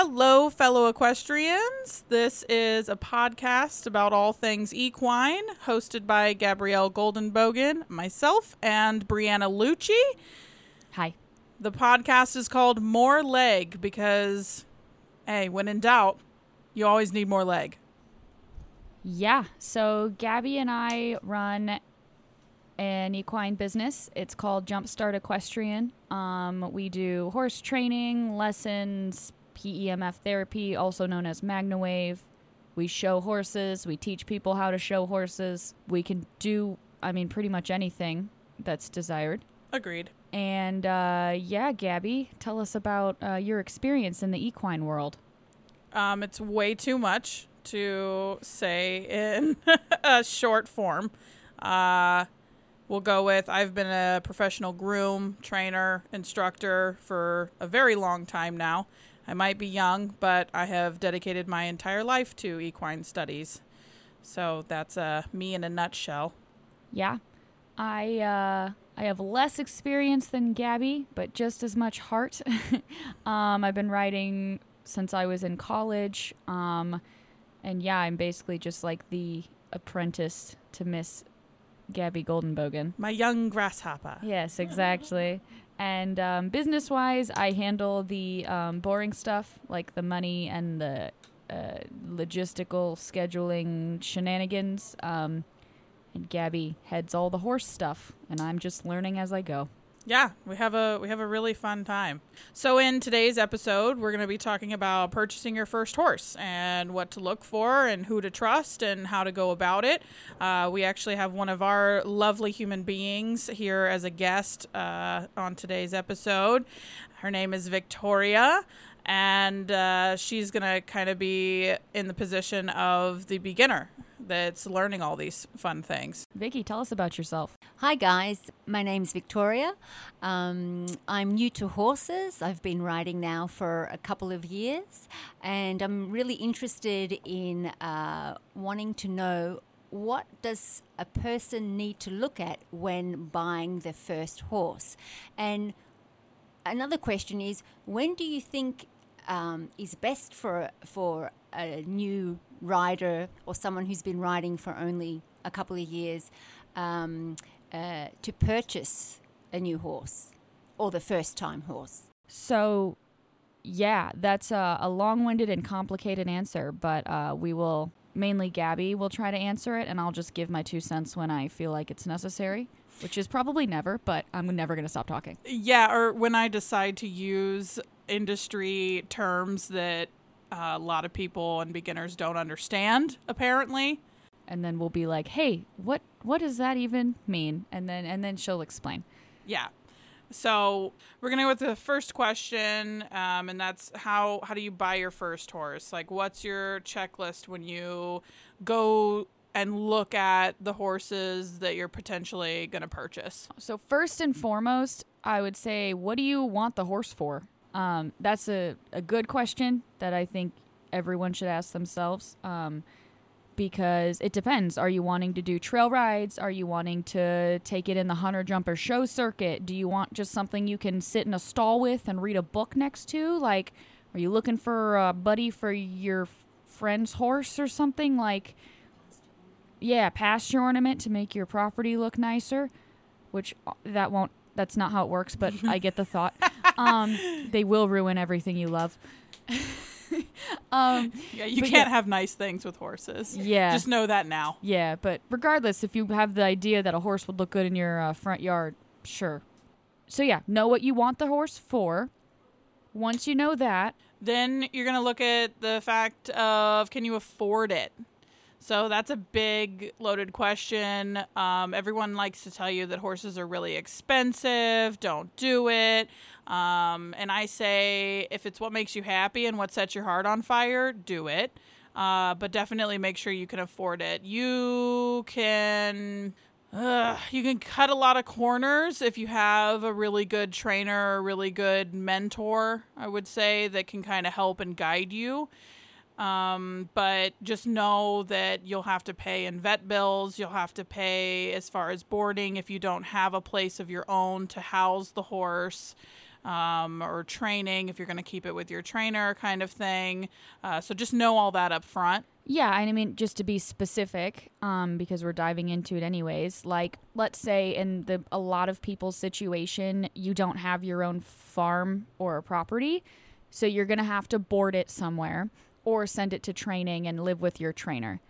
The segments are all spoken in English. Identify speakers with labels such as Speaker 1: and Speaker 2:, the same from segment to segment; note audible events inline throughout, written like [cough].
Speaker 1: Hello, fellow equestrians. This is a podcast about all things equine, hosted by Gabrielle Goldenbogen, myself, and Breanna Lucci.
Speaker 2: Hi.
Speaker 1: The podcast is called More Leg because, hey, when in doubt, you always need more leg.
Speaker 2: Yeah. So Gabby and I run an equine business. It's called Jumpstart Equestrian. Um, we do horse training, lessons, PEMF therapy, also known as MagnaWave. We show horses. We teach people how to show horses. We can do, I mean, pretty much anything that's desired.
Speaker 1: Agreed.
Speaker 2: And uh, yeah, Gabby, tell us about uh, your experience in the equine world.
Speaker 1: Um, it's way too much to say in [laughs] a short form. Uh, we'll go with I've been a professional groom, trainer, instructor for a very long time now. I might be young, but I have dedicated my entire life to equine studies. So that's uh, me in a nutshell.
Speaker 2: Yeah. I uh, I have less experience than Gabby, but just as much heart. [laughs] um, I've been riding since I was in college. Um, and yeah, I'm basically just like the apprentice to Miss Gabby Goldenbogen.
Speaker 1: My young grasshopper.
Speaker 2: Yes, exactly. [laughs] And um, business wise, I handle the um, boring stuff like the money and the uh, logistical scheduling shenanigans. Um, and Gabby heads all the horse stuff, and I'm just learning as I go.
Speaker 1: Yeah, we have a we have a really fun time. So in today's episode, we're going to be talking about purchasing your first horse and what to look for and who to trust and how to go about it. Uh, we actually have one of our lovely human beings here as a guest uh, on today's episode. Her name is Victoria. And uh, she's going to kind of be in the position of the beginner that's learning all these fun things.
Speaker 2: Vicky, tell us about yourself.
Speaker 3: Hi, guys. My name's Victoria. Um, I'm new to horses. I've been riding now for a couple of years, and I'm really interested in uh, wanting to know what does a person need to look at when buying their first horse, and another question is when do you think um, is best for for a new rider or someone who's been riding for only a couple of years um, uh, to purchase a new horse or the first time horse?
Speaker 2: So, yeah, that's a, a long winded and complicated answer, but uh, we will mainly Gabby will try to answer it, and I'll just give my two cents when I feel like it's necessary, which is probably never, but I'm never going to stop talking.
Speaker 1: Yeah, or when I decide to use industry terms that uh, a lot of people and beginners don't understand, apparently.
Speaker 2: And then we'll be like, "Hey, what what does that even mean?" And then and then she'll explain.
Speaker 1: Yeah. So we're gonna go with the first question, um, and that's how how do you buy your first horse? Like, what's your checklist when you go and look at the horses that you're potentially gonna purchase?
Speaker 2: So first and foremost, I would say, what do you want the horse for? Um, that's a, a good question that I think everyone should ask themselves. Um, because it depends. Are you wanting to do trail rides? Are you wanting to take it in the hunter jumper show circuit? Do you want just something you can sit in a stall with and read a book next to? Like, are you looking for a buddy for your friend's horse or something? Like, yeah, pasture ornament to make your property look nicer, which uh, that won't, that's not how it works, but I get the thought. [laughs] Um, they will ruin everything you love. [laughs] um,
Speaker 1: Yeah, you can't
Speaker 2: yeah.
Speaker 1: have nice things with horses.
Speaker 2: Yeah.
Speaker 1: Just know that now.
Speaker 2: Yeah, but regardless, if you have the idea that a horse would look good in your uh, front yard, sure. So yeah, know what you want the horse for. Once you know that,
Speaker 1: Then you're going to look at the fact of can you afford it? So that's a big loaded question. Um, everyone likes to tell you that horses are really expensive. Don't do it. Um, and I say if it's what makes you happy and what sets your heart on fire, do it. Uh, but definitely make sure you can afford it. You can. Ugh, you can cut a lot of corners if you have a really good trainer, a really good mentor, I would say, that can kind of help and guide you. Um, but just know that you'll have to pay in vet bills. You'll have to pay as far as boarding if you don't have a place of your own to house the horse. um, or training if you're going to keep it with your trainer, kind of thing. Uh, so just know all that up front.
Speaker 2: Yeah, and I mean just to be specific, um, because we're diving into it anyways. Like, let's say in the a lot of people's situation, you don't have your own farm or a property, so you're gonna have to board it somewhere or send it to training and live with your trainer.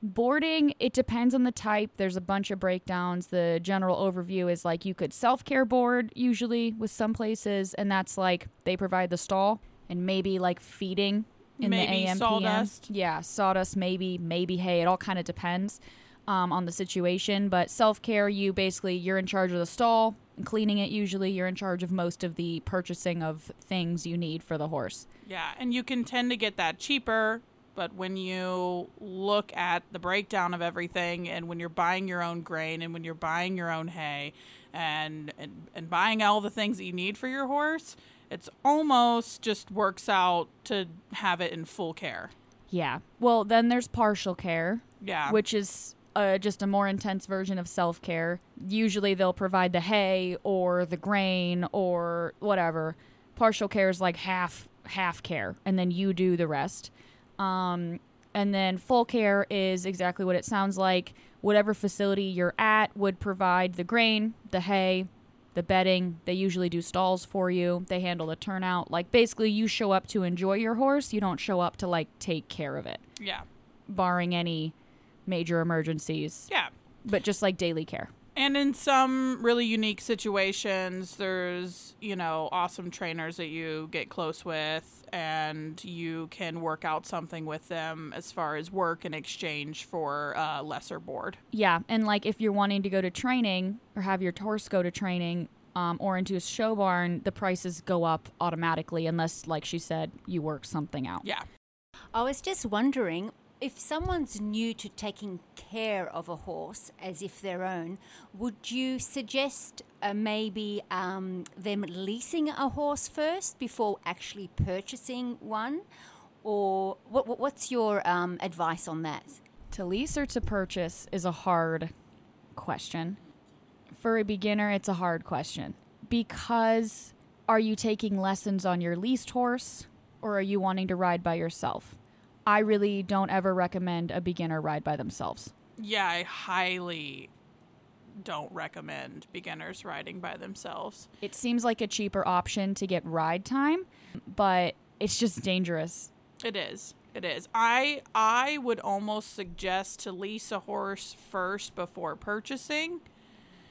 Speaker 2: Boarding, it depends on the type. There's a bunch of breakdowns. The general overview is like you could self care board usually with some places, and that's like they provide the stall and maybe like feeding in
Speaker 1: Maybe
Speaker 2: the AM
Speaker 1: sawdust.
Speaker 2: PM. Yeah, sawdust maybe, maybe hay. It all kind of depends um, on the situation. But self care, you basically you're in charge of the stall and cleaning it. Usually, you're in charge of most of the purchasing of things you need for the horse.
Speaker 1: Yeah, and you can tend to get that cheaper, but when you look at the breakdown of everything and when you're buying your own grain and when you're buying your own hay and and, and buying all the things that you need for your horse, it's almost just works out to have it in full care.
Speaker 2: Yeah. Well, then there's partial care,
Speaker 1: Yeah.
Speaker 2: which is uh, just a more intense version of self care. Usually, they'll provide the hay or the grain or whatever. Partial care is like half half care, and then you do the rest. Um, and then full care is exactly what it sounds like. Whatever facility you're at would provide the grain, the hay, the bedding. They usually do stalls for you. They handle the turnout. Like basically, you show up to enjoy your horse. You don't show up to like take care of it
Speaker 1: yeah.
Speaker 2: barring any major emergencies,
Speaker 1: Yeah.
Speaker 2: but just like daily care.
Speaker 1: And in some really unique situations, there's, you know, awesome trainers that you get close with and you can work out something with them as far as work in exchange for uh, lesser board.
Speaker 2: Yeah, and like if you're wanting to go to training or have your horse go to training um, or into a show barn, the prices go up automatically unless, like she said, you work something out.
Speaker 1: Yeah.
Speaker 3: I was just wondering if someone's new to taking care of a horse as if their own, would you suggest uh, maybe um, them leasing a horse first before actually purchasing one? Or what, what- what's your um, advice on that?
Speaker 2: To lease or to purchase is a hard question. For a beginner, it's a hard question because are you taking lessons on your leased horse or are you wanting to ride by yourself? I really don't ever recommend a beginner ride by themselves.
Speaker 1: Yeah, I highly don't recommend beginners riding by themselves.
Speaker 2: It seems like a cheaper option to get ride time, but it's just dangerous.
Speaker 1: It is. It is. I I would almost suggest to lease a horse first before purchasing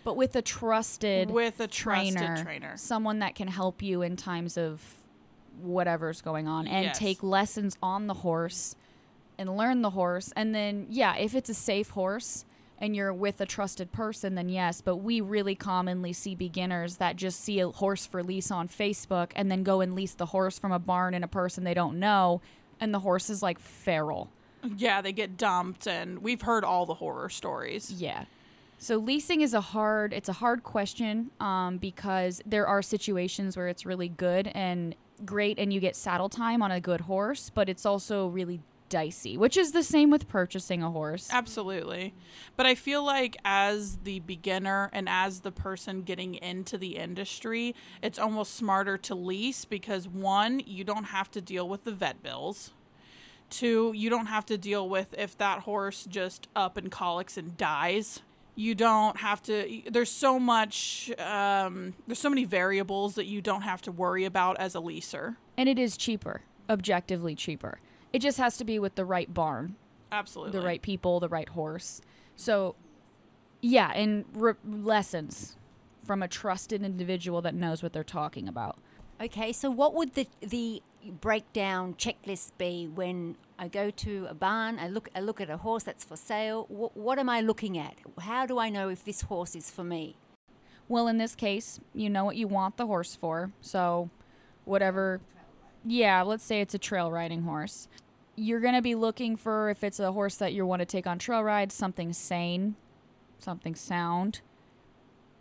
Speaker 2: But with a trusted
Speaker 1: with a trusted
Speaker 2: trainer,
Speaker 1: trainer.
Speaker 2: someone that can help you in times of whatever's going on and
Speaker 1: Yes.
Speaker 2: take lessons on the horse and learn the horse and then yeah if it's a safe horse and you're with a trusted person then yes but we really commonly see beginners that just see a horse for lease on facebook and then go and lease the horse from a barn and a person they don't know and the horse is like feral
Speaker 1: Yeah, they get dumped and we've heard all the horror stories.
Speaker 2: Yeah. So leasing is a hard it's a hard question um, because there are situations where it's really good and great and you get saddle time on a good horse, but it's also really dicey, which is the same with purchasing a horse.
Speaker 1: Absolutely. But I feel like as the beginner and as the person getting into the industry, it's almost smarter to lease because one, you don't have to deal with the vet bills. Two, you don't have to deal with if that horse just up and colics and dies. You don't have to. There's so much. Um, there's so many variables that you don't have to worry about as a leaser.
Speaker 2: And it is cheaper, objectively cheaper. It just has to be with the right barn,
Speaker 1: Absolutely.
Speaker 2: the right people, the right horse. So yeah, and re- lessons from a trusted individual that knows what they're talking about.
Speaker 3: Okay, so what would the the breakdown checklist be when I go to a barn? I look I look at a horse that's for sale. What, what am I looking at? How do I know if this horse is for me?
Speaker 2: Well, in this case, you know what you want the horse for. So, whatever. Yeah, let's say it's a trail riding horse. You're going to be looking for if it's a horse that you want to take on trail rides, something sane, something sound.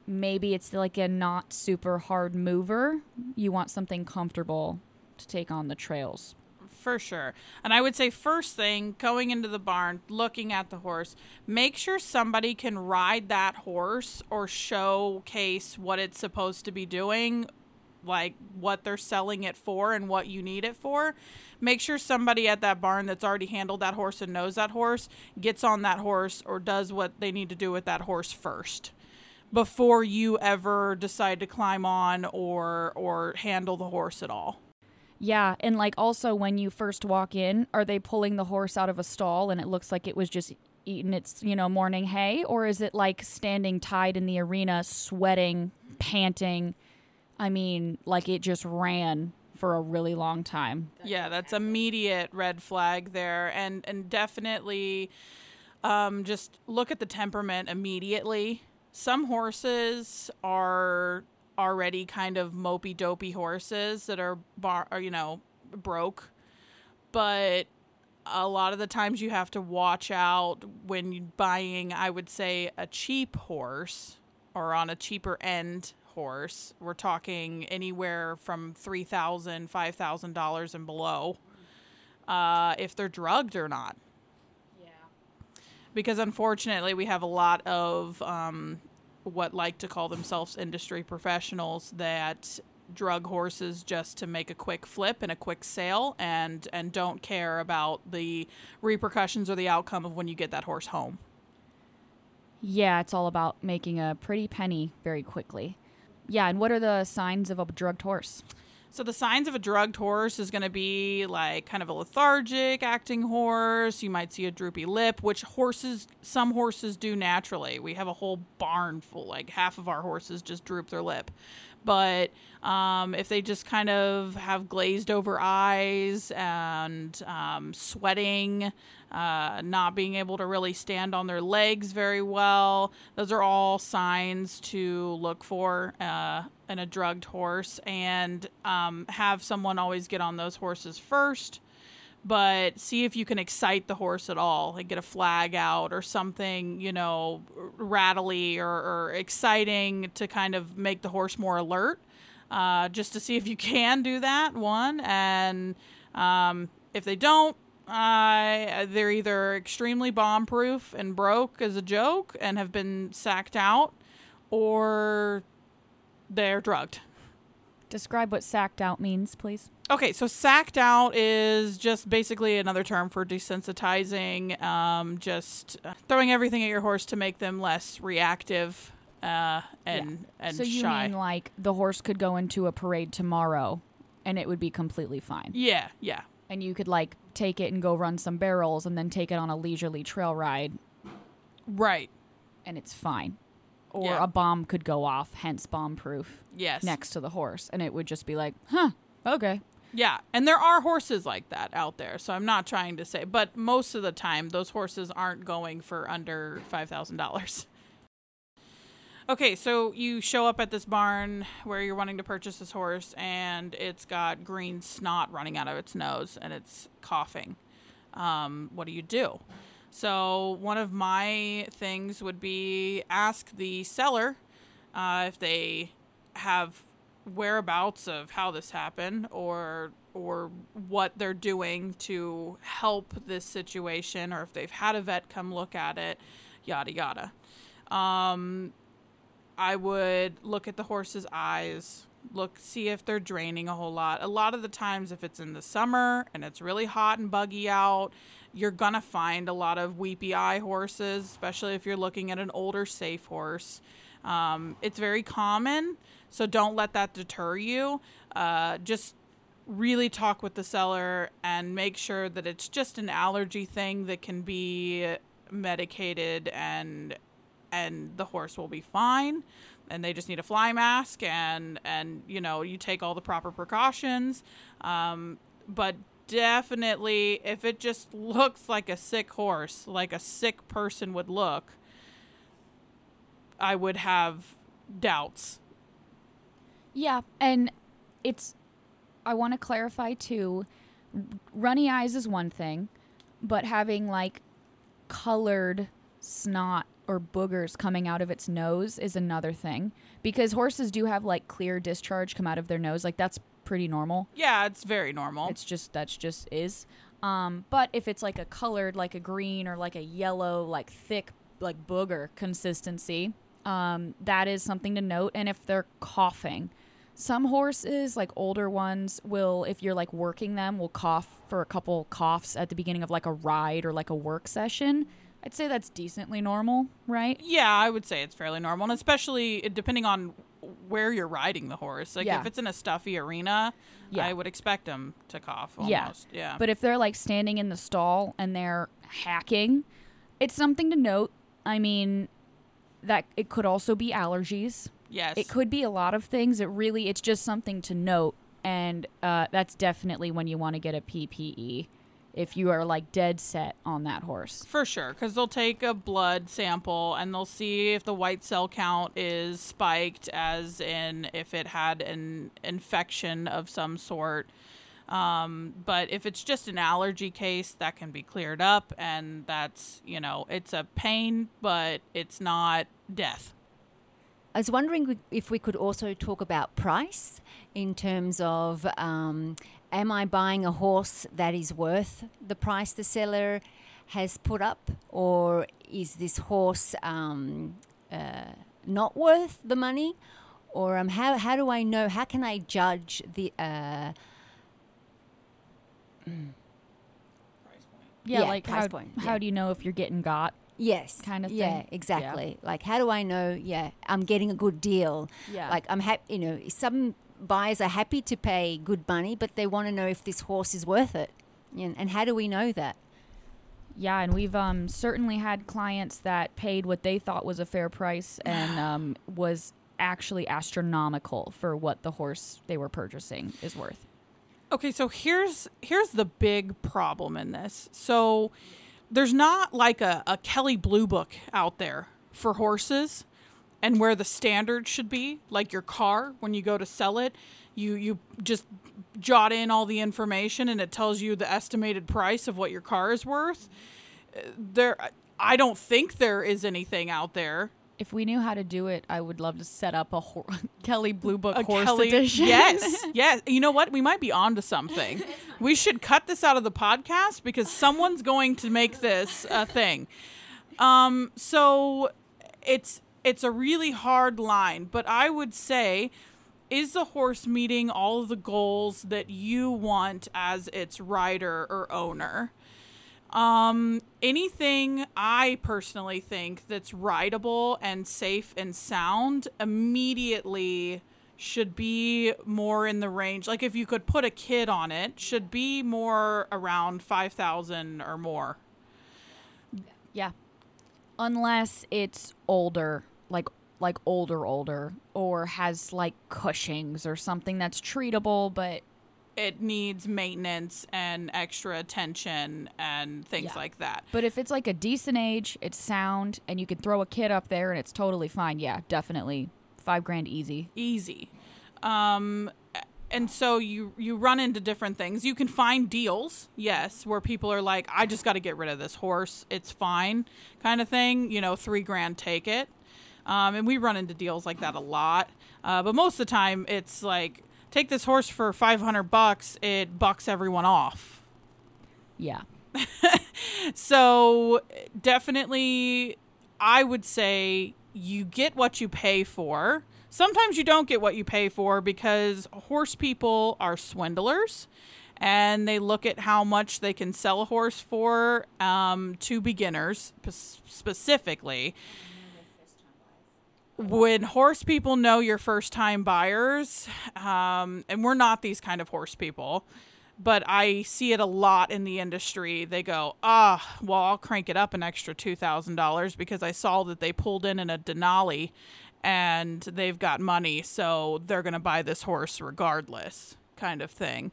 Speaker 2: Maybe it's like a not super hard mover. You want something comfortable to take on the trails.
Speaker 1: For sure. And I would say, first thing, going into the barn, looking at the horse, make sure somebody can ride that horse or showcase what it's supposed to be doing like what they're selling it for and what you need it for. Make sure somebody at that barn that's already handled that horse and knows that horse gets on that horse or does what they need to do with that horse first before you ever decide to climb on or or handle the horse at all.
Speaker 2: Yeah, and like also when you first walk in, are they pulling the horse out of a stall and it looks like it was just eating its, you know, morning hay or is it like standing tied in the arena sweating, panting? I mean, like it just ran for a really long time.
Speaker 1: Yeah, that's immediate red flag there and and definitely um, just look at the temperament immediately. Some horses are already kind of mopey dopey horses that are bar or, you know broke. But a lot of the times you have to watch out when you're buying i would say a cheap horse or on a cheaper end horse. We're talking anywhere from $3000 $5000 and below uh, if they're drugged or not. Yeah. because unfortunately we have a lot of um, what like to call themselves industry professionals that drug horses just to make a quick flip and a quick sale and and don't care about the repercussions or the outcome of when you get that horse home.
Speaker 2: Yeah, it's all about making a pretty penny very quickly. Yeah, and what are the signs of a drugged horse?
Speaker 1: So the signs of a drugged horse is going to be like kind of a lethargic acting horse. You might see a droopy lip, which horses some horses do naturally. We have a whole barn full like half of our horses just droop their lip. But um, if they just kind of have glazed over eyes and um, sweating, uh, not being able to really stand on their legs very well, those are all signs to look for uh, in a drugged horse. And um, have someone always get on those horses first but see if you can excite the horse at all like get a flag out or something you know rattly or, or exciting to kind of make the horse more alert uh, just to see if you [laughs] can do that one and um, if they don't uh, they're either extremely bomb proof and broke as a joke and have been sacked out or they're drugged
Speaker 2: Describe what sacked out means, please.
Speaker 1: Okay, so sacked out is just basically another term for desensitizing, um, just uh, throwing everything at your horse to make them less reactive uh, and and
Speaker 2: so you
Speaker 1: shy.
Speaker 2: mean like the horse could go into a parade tomorrow and it would be completely fine.
Speaker 1: yeah, yeah,
Speaker 2: And you could like take it and go run some barrels and then take it on a leisurely trail ride
Speaker 1: right.
Speaker 2: and it's fine. Or
Speaker 1: Yeah.
Speaker 2: a bomb could go off, hence bomb proof,
Speaker 1: Yes.
Speaker 2: next to the horse and it would just be like, "Huh, okay."
Speaker 1: Yeah, and there are horses like that out there. So I'm not trying to say, but most of the time, those horses aren't going for under five thousand dollars. [laughs] Okay, so you show up at this barn where you're wanting to purchase this horse, and it's got green snot running out of its nose, and it's coughing. Um, what do you do? So one of my things would be ask the seller uh, if they have whereabouts of how this happened or or what they're doing to help this situation or if they've had a vet come look at it yada yada. Um i would look at the horse's eyes look see if they're draining a whole lot. A lot of the times if it's in the summer and it's really hot and buggy out you're gonna find a lot of weepy eye horses especially if you're looking at an older safe horse. Um, it's very common, so don't let that deter you. Uh, just really talk with the seller and make sure that it's just an allergy thing that can be medicated and and the horse will be fine. And they just need a fly mask and and you know you take all the proper precautions. Um, but definitely if it just looks like a sick horse like a sick person would look I would have doubts.
Speaker 2: Yeah, and it's I want to clarify too. Runny eyes is one thing, but having like colored snot or boogers coming out of its nose is another thing because horses do have like clear discharge come out of their nose like that's pretty normal.
Speaker 1: Yeah, it's very normal.
Speaker 2: It's just that's just is. Um, but if it's like a colored, like a green or like a yellow, like thick, like booger consistency, um, that is something to note. And if they're coughing, Some horses, like older ones, will if you're like working them, will cough for a couple coughs at the beginning of like a ride or like a work session. I'd say that's decently normal, right?
Speaker 1: Yeah, I would say it's fairly normal, and especially depending on where you're riding the horse. Like
Speaker 2: Yeah.
Speaker 1: if it's in a stuffy arena,
Speaker 2: Yeah.
Speaker 1: I would expect them to cough.
Speaker 2: Yeah.
Speaker 1: Yeah.
Speaker 2: But if they're like standing in the stall and they're hacking, it's something to note. I mean, that it could also be allergies.
Speaker 1: yes,
Speaker 2: It could be a lot of things. It really, it's just something to note, and uh, that's definitely when you want to get a PPE if you are like dead set on that horse.
Speaker 1: For sure, because they'll take a blood sample and they'll see if the white cell count is spiked, as in if it had an infection of some sort. Um, but if it's just an allergy case, that can be cleared up, and that's, you know, it's a pain, but it's not death.
Speaker 3: I was wondering if we could also talk about price in terms of um, am I buying a horse that is worth the price the seller has put up, or is this horse um, uh, not worth the money? Or um, how, how do I know? How can I judge the uh,
Speaker 2: Yeah,
Speaker 3: Yeah,
Speaker 2: like
Speaker 3: price
Speaker 2: how,
Speaker 3: point,
Speaker 2: how
Speaker 3: yeah.
Speaker 2: do you know if you're getting got?
Speaker 3: yes
Speaker 2: Kind of
Speaker 3: Yeah,
Speaker 2: thing?
Speaker 3: exactly. Like how do I know? Yeah, I'm getting a good deal.
Speaker 2: Yeah.
Speaker 3: Like I'm happy. You know, some buyers are happy to pay good money, but they want to know if this horse is worth it. And, and how do we know that?
Speaker 2: Yeah, and we've um, certainly had clients that paid what they thought was a fair price [sighs] and um, was actually astronomical for what the horse they were purchasing is worth.
Speaker 1: Okay, so here's here's the big problem in this. So there's not like a, a Kelley Blue Book out there for horses and where the standard should be, like your car when you go to sell it, you you just jot in all the information and it tells you the estimated price of what your car is worth. There I don't think there is anything out there.
Speaker 2: If we knew how to do it, I would love to set up a hor- [laughs] Kelley Blue Book horse
Speaker 1: Kelly-
Speaker 2: edition. [laughs]
Speaker 1: Yes, [laughs] yes. You know what? We might be onto something. We should cut this out of the podcast because someone's going to make this a thing. Um, so it's it's a really hard line, but I would say is the horse meeting all the goals that you want as its rider or owner? Um, anything I personally think that's rideable and safe and sound immediately should be more in the range. Like if you could put a kid on it, should be more around 5,000 or more.
Speaker 2: Yeah. Unless it's older, like like older older or has like Cushing's or something that's treatable but
Speaker 1: It needs maintenance and extra attention and things
Speaker 2: Yeah.
Speaker 1: like that.
Speaker 2: but if it's like a decent age, it's sound and you can throw a kid up there and it's totally fine. Yeah, definitely. 5 grand easy.
Speaker 1: easy. Um, and so you you run into different things. You can find deals, yes, where people are like, I just got to get rid of this horse. It's fine, kind of thing. You know, three grand, take it. Um, and we run into deals like that a lot. Uh, but most of the time, it's like, take this horse for five hundred bucks. It bucks everyone off.
Speaker 2: Yeah. [laughs]
Speaker 1: So definitely, I would say you get what you pay for. Sometimes you don't get what you pay for because horse people are swindlers and they look at how much they can sell a horse for um, to beginners p- specifically. When horse people know you're first time buyers, um, and we're not these kind of horse people, but I see it a lot in the industry. They go, ah, well, I'll crank it up an extra $2,000 because I saw that they pulled in in a Denali and they've got money, so they're going to buy this horse regardless, kind of thing.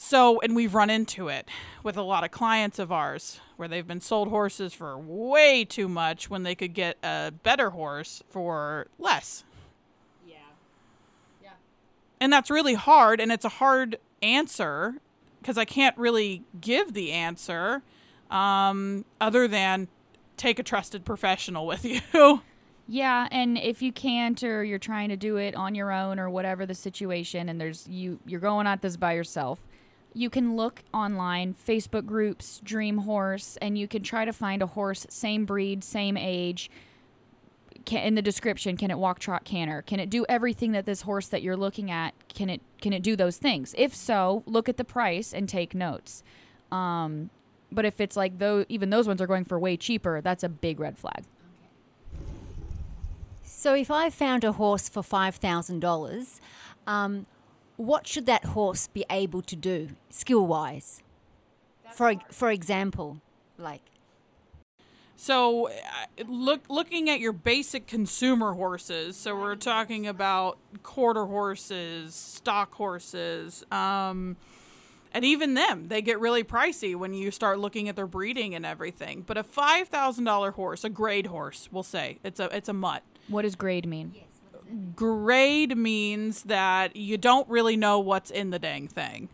Speaker 1: So, and we've run into it with a lot of clients of ours where they've been sold horses for way too much when they could get a better horse for less.
Speaker 2: Yeah. Yeah.
Speaker 1: And that's really hard, and it's a hard answer because I can't really give the answer um, other than take a trusted professional with you. [laughs]
Speaker 2: Yeah, and if you can't or you're trying to do it on your own or whatever the situation and there's you you're going at this by yourself, you can look online, Facebook groups, Dream Horse, and you can try to find a horse same breed, same age. Can, in the description can it walk trot canter? Can it do everything that this horse that you're looking at can it can it do those things? If so look at the price and take notes. Um but if it's like though even those ones are going for way cheaper that's a big red flag.
Speaker 3: So if I found a horse for five thousand dollars, um, what should that horse be able to do skill wise? For for example, like
Speaker 1: So, uh, look looking at your basic consumer horses. So we're talking about quarter horses, stock horses, um, and even them, they get really pricey when you start looking at their breeding and everything. But a five thousand dollar horse, a grade horse, we'll say it's a it's a mutt.
Speaker 2: what does grade mean
Speaker 1: Grade means that you don't really know what's in the dang thing.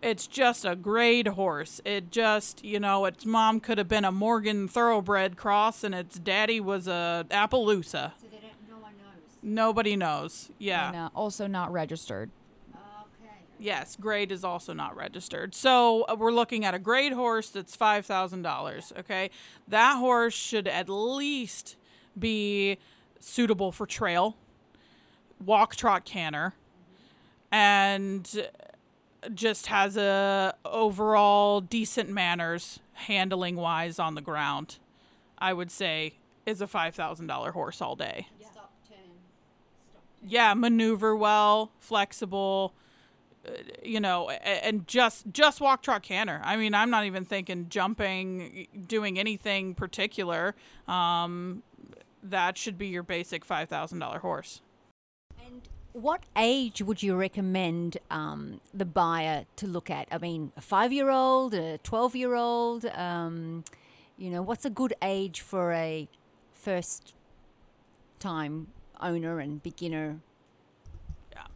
Speaker 1: It's just a grade horse. It just, you know, its mom could have been a Morgan Thoroughbred cross and its daddy was a Appaloosa.
Speaker 3: so they don't, no one knows.
Speaker 1: Nobody knows. Yeah.
Speaker 2: and uh, also not registered
Speaker 3: Okay.
Speaker 1: Yes, grade is also not registered. So uh, we're looking at a grade horse that's five thousand dollars. Okay, that horse should at least be suitable for trail, walk, trot, canter, and just has a overall decent manners handling wise on the ground. I would say is a five thousand dollar horse all day.
Speaker 3: Stop, turn, stop.
Speaker 1: Yeah, maneuver well, flexible you know, and just just walk trot canter. I mean, I'm not even thinking jumping, doing anything particular. Um, that should be your basic five thousand dollar horse.
Speaker 3: And what age would you recommend um, the buyer to look at? I mean, a five-year-old, a twelve-year-old. Um, you know, what's a good age for a first-time owner and beginner? Yeah.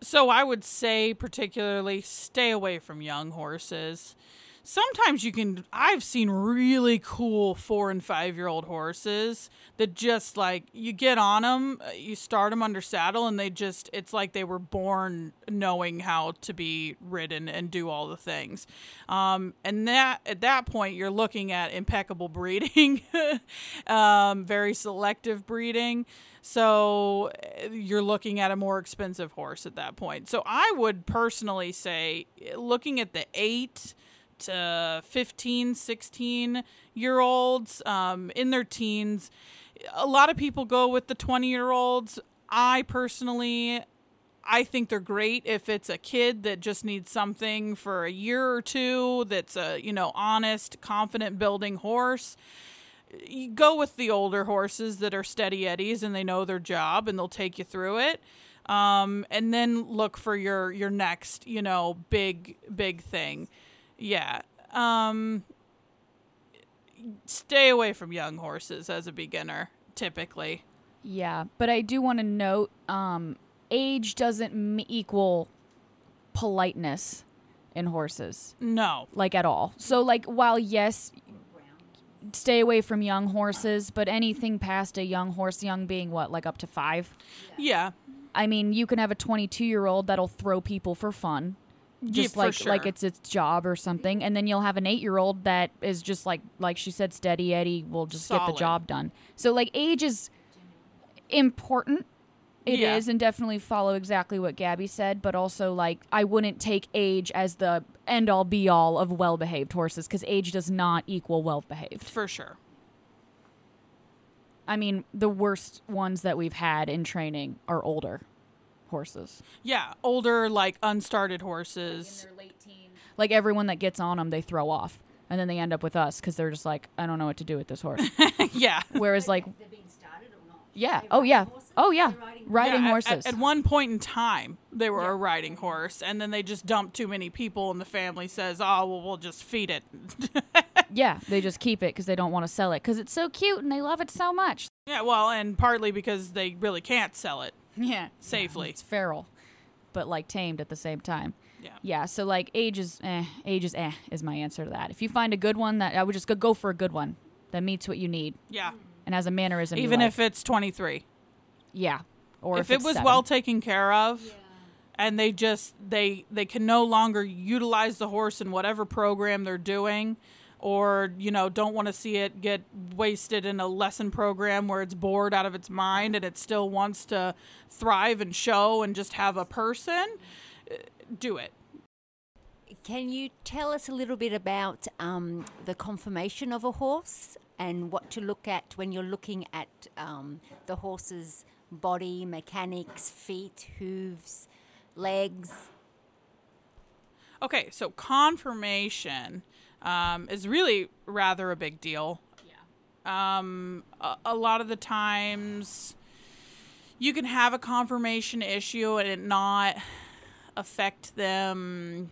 Speaker 1: So I would say, particularly, stay away from young horses. Sometimes you can. I've seen really cool four and five year old horses that just like you get on them, you start them under saddle, and they just, it's like they were born knowing how to be ridden and do all the things. Um, and that, at that point, you're looking at impeccable [laughs] breeding, um, very selective breeding. So uh, you're looking at a more expensive horse at that point. So I would personally say, looking at the eight to 15, 16 year olds um, in their teens, a lot of people go with the 20 year olds. I personally, I think they're great if it's a kid that just needs something for a year or two that's a, you know, honest, confident building horse you go with the older horses that are steady eddies and they know their job and they'll take you through it. Um, and then look for your your next, you know, big big thing. Yeah. Um, stay away from young horses as a beginner, typically.
Speaker 2: Yeah, but I do want to note um, age doesn't m- equal politeness in horses,
Speaker 1: No.
Speaker 2: like at all. So, like, while yes, stay away from young horses, but anything past a young horse, young being what, like up to five?
Speaker 1: Yeah.
Speaker 2: I mean, you can have a 22 year old that'll throw people for fun.
Speaker 1: Yeah,
Speaker 2: Just
Speaker 1: for
Speaker 2: like like it's its job or something, and then you'll have an eight year old that is just like like she said, steady Eddie will just get the job done. So like age is important. It is,
Speaker 1: Yeah.
Speaker 2: and definitely follow exactly what Gabby said, but also like I wouldn't take age as the end all be all of well behaved horses because age does not equal well behaved.
Speaker 1: for sure.
Speaker 2: I mean, the worst ones that we've had in training are older horses.
Speaker 1: Yeah, older like unstarted horses.
Speaker 2: Like everyone that gets on them, they throw off, and then they end up with us because they're just like, I don't know what to do with this horse. [laughs]
Speaker 1: yeah.
Speaker 2: Whereas like,
Speaker 3: They're being started or not?
Speaker 2: yeah, oh yeah,
Speaker 3: horses?
Speaker 2: oh yeah,
Speaker 3: riding
Speaker 2: riding
Speaker 1: Yeah, at-
Speaker 2: horses.
Speaker 1: At, at one point in time, they were
Speaker 2: Yeah.
Speaker 1: a riding horse, and then they just dumped too many people, and the family says, "Oh, well, we'll just feed it." [laughs]
Speaker 2: yeah, they just keep it because they don't want to sell it because it's so cute and they love it so much.
Speaker 1: yeah, well, and partly because they really can't sell it [laughs]
Speaker 2: Yeah,
Speaker 1: safely.
Speaker 2: it's feral, but like tamed at the same time.
Speaker 1: Yeah.
Speaker 2: Yeah, so like age is eh, age is eh is my answer to that. If you find a good one, that I would just go go for a good one that meets what you need
Speaker 1: Yeah,
Speaker 2: and has a mannerism. you
Speaker 1: even
Speaker 2: like.
Speaker 1: if it's 23.
Speaker 2: yeah, or
Speaker 1: if,
Speaker 2: if,
Speaker 1: it was
Speaker 2: seven.
Speaker 1: well taken care of, and they just they they can no longer utilize the horse in whatever program they're doing, or you know don't want to see it get wasted in a lesson program where it's bored out of its mind and it still wants to thrive and show and just have a person uh, do it
Speaker 3: Can you tell us a little bit about um, the conformation of a horse and what to look at when you're looking at um, the horse's body, mechanics, feet, hooves, legs?
Speaker 1: Okay, so conformation um, is really rather a big deal. Yeah. Um, a, a lot of the times, you can have a confirmation issue and it not affect them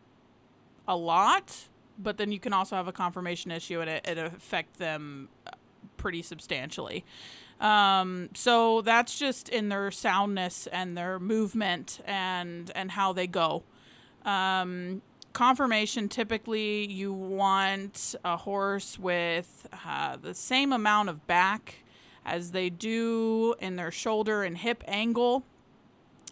Speaker 1: a lot, but then you can also have a confirmation issue and it, it affect them pretty substantially. Um, so that's just in their soundness and their movement and and how they go. Um, conformation typically you want a horse with uh, the same amount of back as they do in their shoulder and hip angle.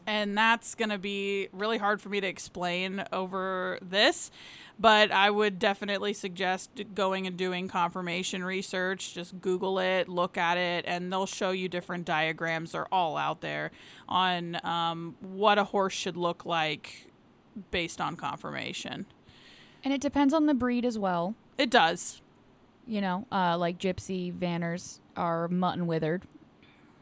Speaker 1: And that's going to be really hard for me to explain over this but i would definitely suggest going and doing confirmation research. Just google it look at it and they'll show you different diagrams. They're all out there on um, what a horse should look like based on conformation.
Speaker 2: And it depends on the breed as well.
Speaker 1: It does.
Speaker 2: You know, uh, like gypsy vanners are mutton withered,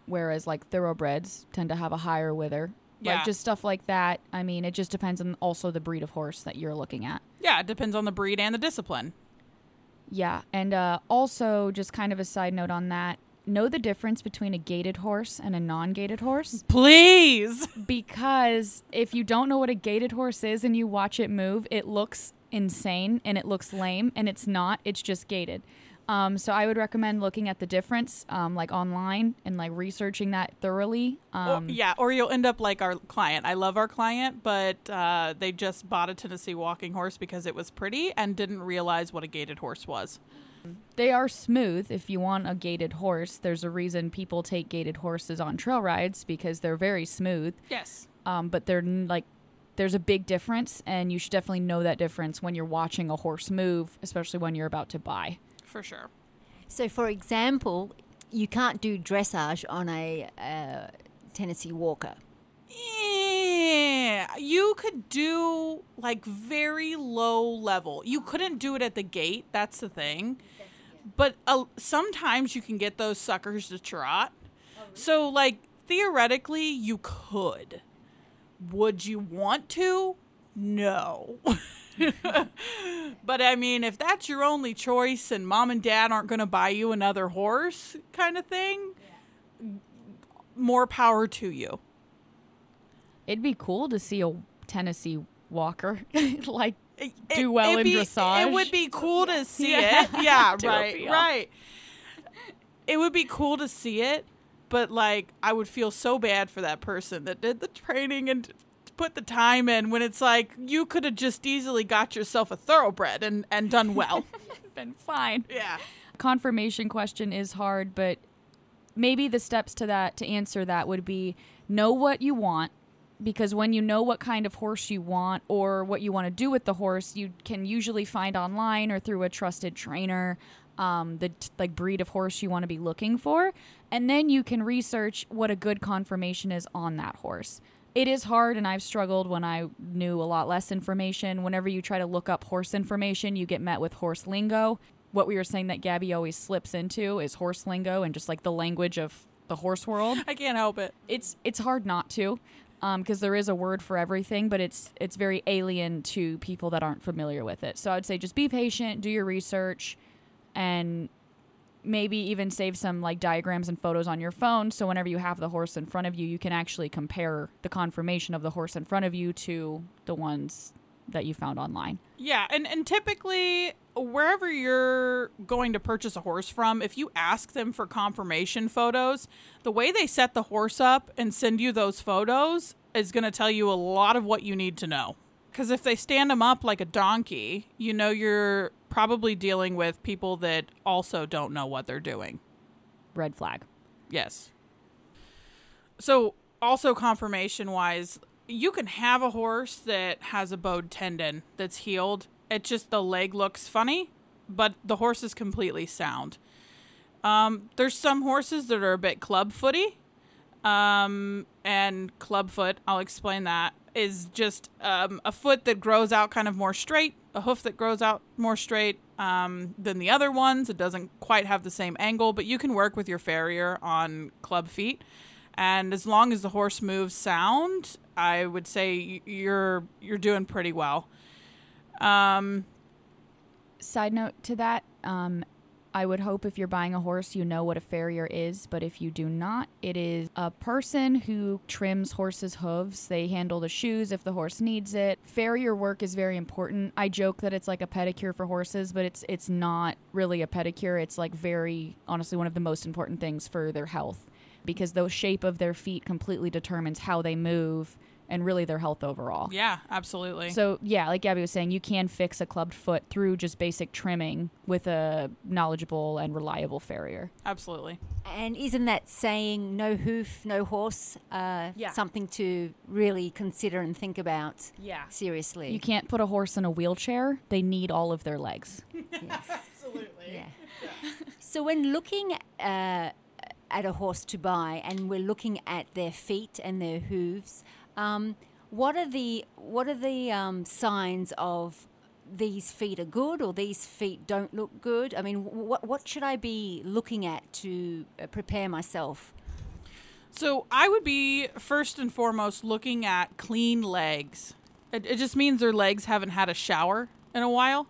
Speaker 2: whereas like thoroughbreds tend to have a higher wither.
Speaker 1: Yeah.
Speaker 2: Like just stuff like that. I mean, it just depends on also the breed of horse that you're looking at.
Speaker 1: Yeah, it depends on the breed and the discipline.
Speaker 2: Yeah, and uh, also just kind of a side note on that. Know the difference between a gaited horse and a non-gaited horse
Speaker 1: Please.
Speaker 2: because if you don't know what a gaited horse is and you watch it move, it looks insane and it looks lame, and it's not. It's just gaited. Um, so I would recommend looking at the difference, um, like online, and like researching that thoroughly. Um,
Speaker 1: or, yeah, or you'll end up like our client. I love our client, but uh, they just bought a Tennessee walking horse because it was pretty and didn't realize what a gaited horse was.
Speaker 2: They are smooth if you want a gaited horse. There's a reason people take gaited horses on trail rides because they're very smooth.
Speaker 1: Yes.
Speaker 2: Um, but they're like, there's a big difference, and you should definitely know that difference when you're watching a horse move, especially when you're about to buy.
Speaker 1: For sure.
Speaker 3: So, for example, you can't do dressage on a uh, Tennessee Walker.
Speaker 1: Yeah, you could do like very low level. You couldn't do it at the gait. That's the thing. But uh, sometimes you can get those suckers to trot. So, like, theoretically, you could. Would you want to? No. [laughs] but I mean, if that's your only choice and mom and dad aren't going to buy you another horse, kind of thing, more power to you.
Speaker 2: It'd be cool to see a Tennessee Walker [laughs] like
Speaker 1: It-
Speaker 2: do well in
Speaker 1: be-
Speaker 2: dressage.
Speaker 1: It would be cool to see [laughs]
Speaker 2: Yeah.
Speaker 1: it. Yeah, right, right. It would be cool to see it, but like I would feel so bad for that person that did the training and put the time in when it's like you could have just easily got yourself a thoroughbred and and done well. [laughs]
Speaker 2: been fine.
Speaker 1: yeah.
Speaker 2: confirmation question is hard, but maybe the steps to that to answer that would be know what you want because when you know what kind of horse you want or what you want to do with the horse, you can usually find online or through a trusted trainer um, the t- like breed of horse you want to be looking for, and then you can research what a good confirmation is on that horse. It is hard, and I've struggled when I knew a lot less information. Whenever you try to look up horse information, you get met with horse lingo. What we were saying that Gabby always slips into is horse lingo and just like the language of the horse world
Speaker 1: I can't help it.
Speaker 2: it's it's hard not to Um, because there is a word for everything but it's it's very alien to people that aren't familiar with it. So i'd say just be patient do your research and maybe even save some like diagrams and photos on your phone. So whenever you have the horse in front of you you can actually compare the confirmation of the horse in front of you to the ones that you found online.
Speaker 1: Yeah, and and typically wherever you're going to purchase a horse from, if you ask them for confirmation photos, the way they set the horse up and send you those photos is going to tell you a lot of what you need to know. Cuz if they stand them up like a donkey, you know you're probably dealing with people that also don't know what they're doing.
Speaker 2: red flag
Speaker 1: Yes. So, also confirmation wise, you can have a horse that has a bowed tendon that's healed. It just the leg looks funny. but the horse is completely sound. Um, there's some horses that are a bit club footy, um, and clubfoot. I'll explain that is just um, a foot that grows out kind of more straight, a hoof that grows out more straight um, than the other ones. It doesn't quite have the same angle, but you can work with your farrier on club feet. And as long as the horse moves sound, I would say you're you're doing pretty well. Um,
Speaker 2: Side note to that, um, I would hope if you're buying a horse, you know what a farrier is, but if you do not, it is a person who trims horses' hooves. They handle the shoes if the horse needs it. Farrier work is very important. I joke that it's like a pedicure for horses, but it's it's not really a pedicure. It's like very honestly one of the most important things for their health because the shape of their feet completely determines how they move and really their health overall.
Speaker 1: yeah, absolutely.
Speaker 2: So yeah, like Gabby was saying, you can fix a clubbed foot through just basic trimming with a knowledgeable and reliable farrier.
Speaker 1: absolutely.
Speaker 3: And isn't that saying no hoof, no horse uh,
Speaker 2: Yeah.
Speaker 3: something to really consider and think about
Speaker 2: Yeah.
Speaker 3: seriously?
Speaker 2: You can't put a horse in a wheelchair. They need all of their legs. [laughs]
Speaker 1: Absolutely.
Speaker 3: Yeah. so when looking uh, at a horse to buy, and we're looking at their feet and their hooves, um, what are the what are the um, signs of these feet are good or these feet don't look good? I mean, what what should I be looking at to uh, prepare myself?
Speaker 1: So I would be first and foremost looking at clean legs. It, it just means their legs haven't had a shower in a while.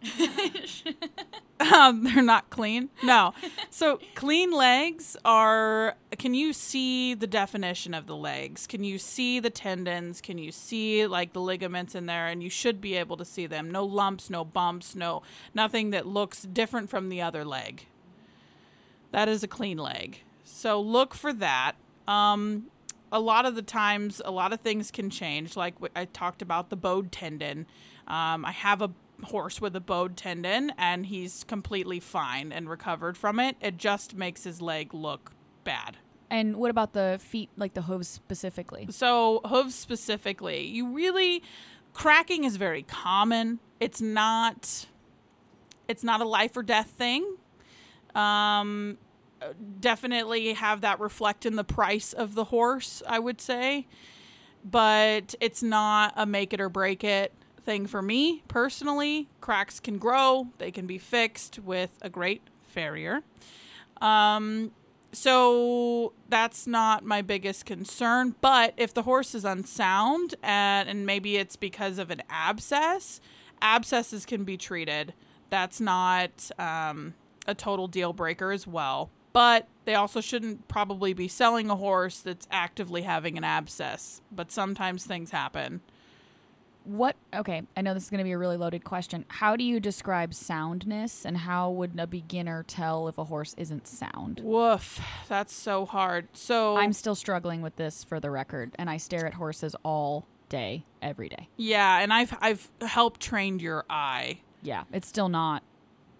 Speaker 1: [laughs] um, they're not clean. No. So clean legs are. Can you see the definition of the legs? Can you see the tendons? Can you see like the ligaments in there? And you should be able to see them. No lumps, no bumps, no nothing that looks different from the other leg. That is a clean leg. So look for that. Um, a lot of the times, a lot of things can change. Like I talked about the bowed tendon. Um, I have a horse with a bowed tendon, and he's completely fine and recovered from it. It just makes his leg look bad.
Speaker 2: And what about the feet, like the hooves specifically?
Speaker 1: So hooves specifically, you really cracking is very common. It's not it's not a life or death thing. Um definitely have that reflect in the price of the horse, I would say. But it's not a make it or break it thing for me personally. Cracks can grow, they can be fixed with a great farrier. Um, so that's not my biggest concern. But if the horse is unsound and, and maybe it's because of an abscess, abscesses can be treated. That's not um, a total deal breaker as well. But they also shouldn't probably be selling a horse that's actively having an abscess. But sometimes things happen.
Speaker 2: What? Okay, I know this is going to be a really loaded question. How do you describe soundness, and how would a beginner tell if a horse isn't sound?
Speaker 1: Woof, that's so hard. So
Speaker 2: I'm still struggling with this for the record, and I stare at horses all day, every day.
Speaker 1: yeah, and I've I've helped trained your eye.
Speaker 2: Yeah, it's still not